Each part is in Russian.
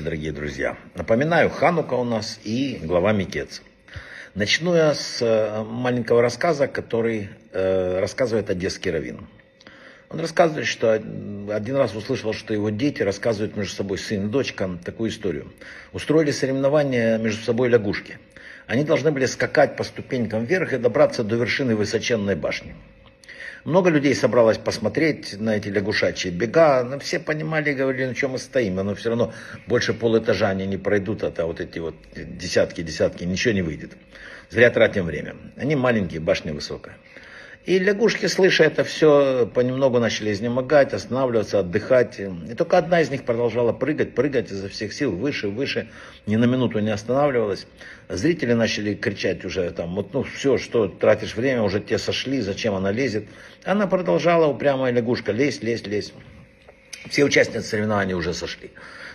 Здравствуйте, дорогие друзья. Напоминаю, Ханука у нас и глава Микец. Начну я с э, маленького рассказа, который э, рассказывает одесский раввин. Он рассказывает, что один раз услышал, что его дети рассказывают между собой, сын и дочка, такую историю. Устроили соревнования между собой лягушки. Они должны были скакать по ступенькам вверх и добраться до вершины высоченной башни. Много людей собралось посмотреть на эти лягушачьи бега. Но все понимали, говорили, на чем мы стоим. Но все равно больше полэтажа они не пройдут, а вот эти вот десятки, десятки, ничего не выйдет. Зря тратим время. Они маленькие, башня высокая. И лягушки, слыша это все, понемногу начали изнемогать, останавливаться, отдыхать. И только одна из них продолжала прыгать, прыгать изо всех сил, выше, выше, ни на минуту не останавливалась. Зрители начали кричать уже там, вот ну все, что тратишь время, уже те сошли, зачем она лезет. Она продолжала, упрямая лягушка, лезть, лезть, лезть. Все участницы соревнований уже сошли.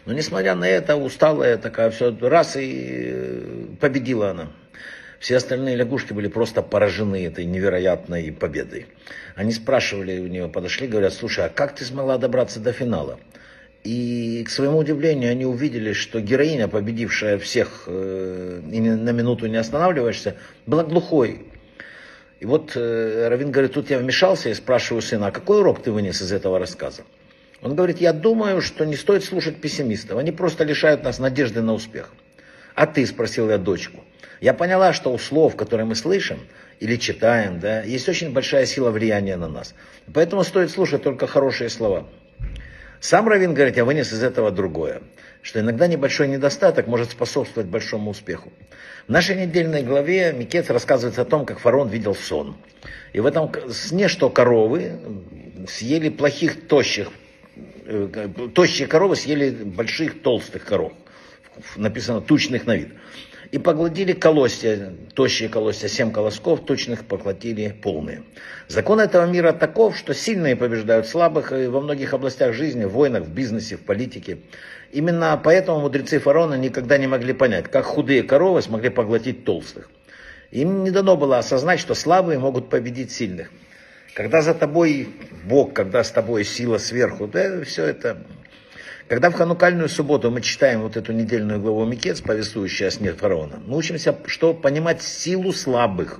Но несмотря на это, усталая такая, все, раз и э, победила она. Все остальные лягушки были просто поражены этой невероятной победой. Они спрашивали у нее, подошли, говорят, слушай, а как ты смогла добраться до финала? И, к своему удивлению, они увидели, что героиня, победившая всех э, на минуту не останавливаешься, была глухой. И вот э, Равин говорит, тут я вмешался и спрашиваю сына, а какой урок ты вынес из этого рассказа? Он говорит, я думаю, что не стоит слушать пессимистов, они просто лишают нас надежды на успех. А ты, спросил я дочку. Я поняла, что у слов, которые мы слышим или читаем, да, есть очень большая сила влияния на нас. Поэтому стоит слушать только хорошие слова. Сам Равин говорит, я вынес из этого другое, что иногда небольшой недостаток может способствовать большому успеху. В нашей недельной главе Микец рассказывает о том, как фараон видел сон. И в этом сне, что коровы съели плохих, тощих, э, тощие коровы съели больших, толстых коров. Написано тучных на вид и поглотили колосья, тощие колосья, семь колосков, точных поглотили полные. Закон этого мира таков, что сильные побеждают слабых и во многих областях жизни, в войнах, в бизнесе, в политике. Именно поэтому мудрецы фараона никогда не могли понять, как худые коровы смогли поглотить толстых. Им не дано было осознать, что слабые могут победить сильных. Когда за тобой Бог, когда с тобой сила сверху, да, все это когда в ханукальную субботу мы читаем вот эту недельную главу Микец, повествующую о сне фараона, мы учимся, что понимать силу слабых.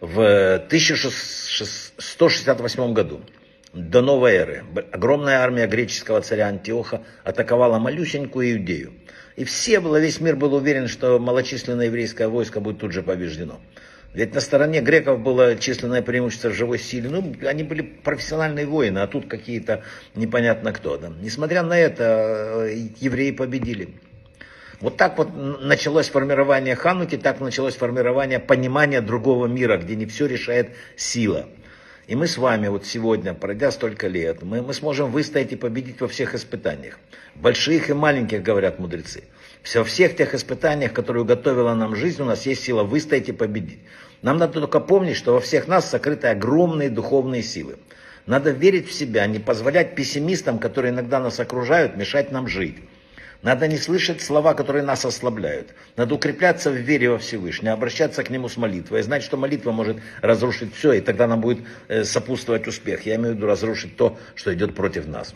В 1168 году до новой эры огромная армия греческого царя Антиоха атаковала малюсенькую Иудею. И все, весь мир был уверен, что малочисленное еврейское войско будет тут же побеждено. Ведь на стороне греков было численное преимущество живой силе. Ну, они были профессиональные воины, а тут какие-то непонятно кто. Да. Несмотря на это, э, евреи победили. Вот так вот началось формирование Хануки, так началось формирование понимания другого мира, где не все решает сила. И мы с вами вот сегодня, пройдя столько лет, мы, мы сможем выстоять и победить во всех испытаниях. Больших и маленьких, говорят мудрецы. Во всех тех испытаниях, которые уготовила нам жизнь, у нас есть сила выстоять и победить. Нам надо только помнить, что во всех нас сокрыты огромные духовные силы. Надо верить в себя, не позволять пессимистам, которые иногда нас окружают, мешать нам жить. Надо не слышать слова, которые нас ослабляют. Надо укрепляться в вере во Всевышнего, обращаться к Нему с молитвой, знать, что молитва может разрушить все, и тогда нам будет э, сопутствовать успех. Я имею в виду разрушить то, что идет против нас.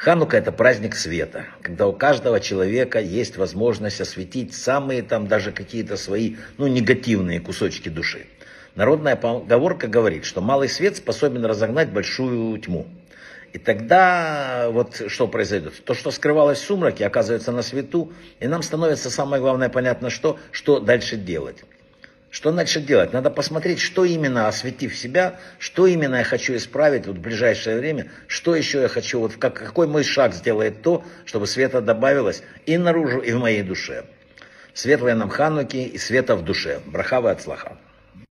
Ханука это праздник света, когда у каждого человека есть возможность осветить самые там даже какие-то свои, ну, негативные кусочки души. Народная поговорка говорит, что малый свет способен разогнать большую тьму. И тогда вот что произойдет? То, что скрывалось в сумраке, оказывается на свету, и нам становится самое главное понятно, что, что дальше делать. Что дальше делать? Надо посмотреть, что именно, осветив себя, что именно я хочу исправить вот в ближайшее время, что еще я хочу, вот как, какой мой шаг сделает то, чтобы света добавилось и наружу, и в моей душе. Светлая нам Хануки и света в душе. Брахава от слаха.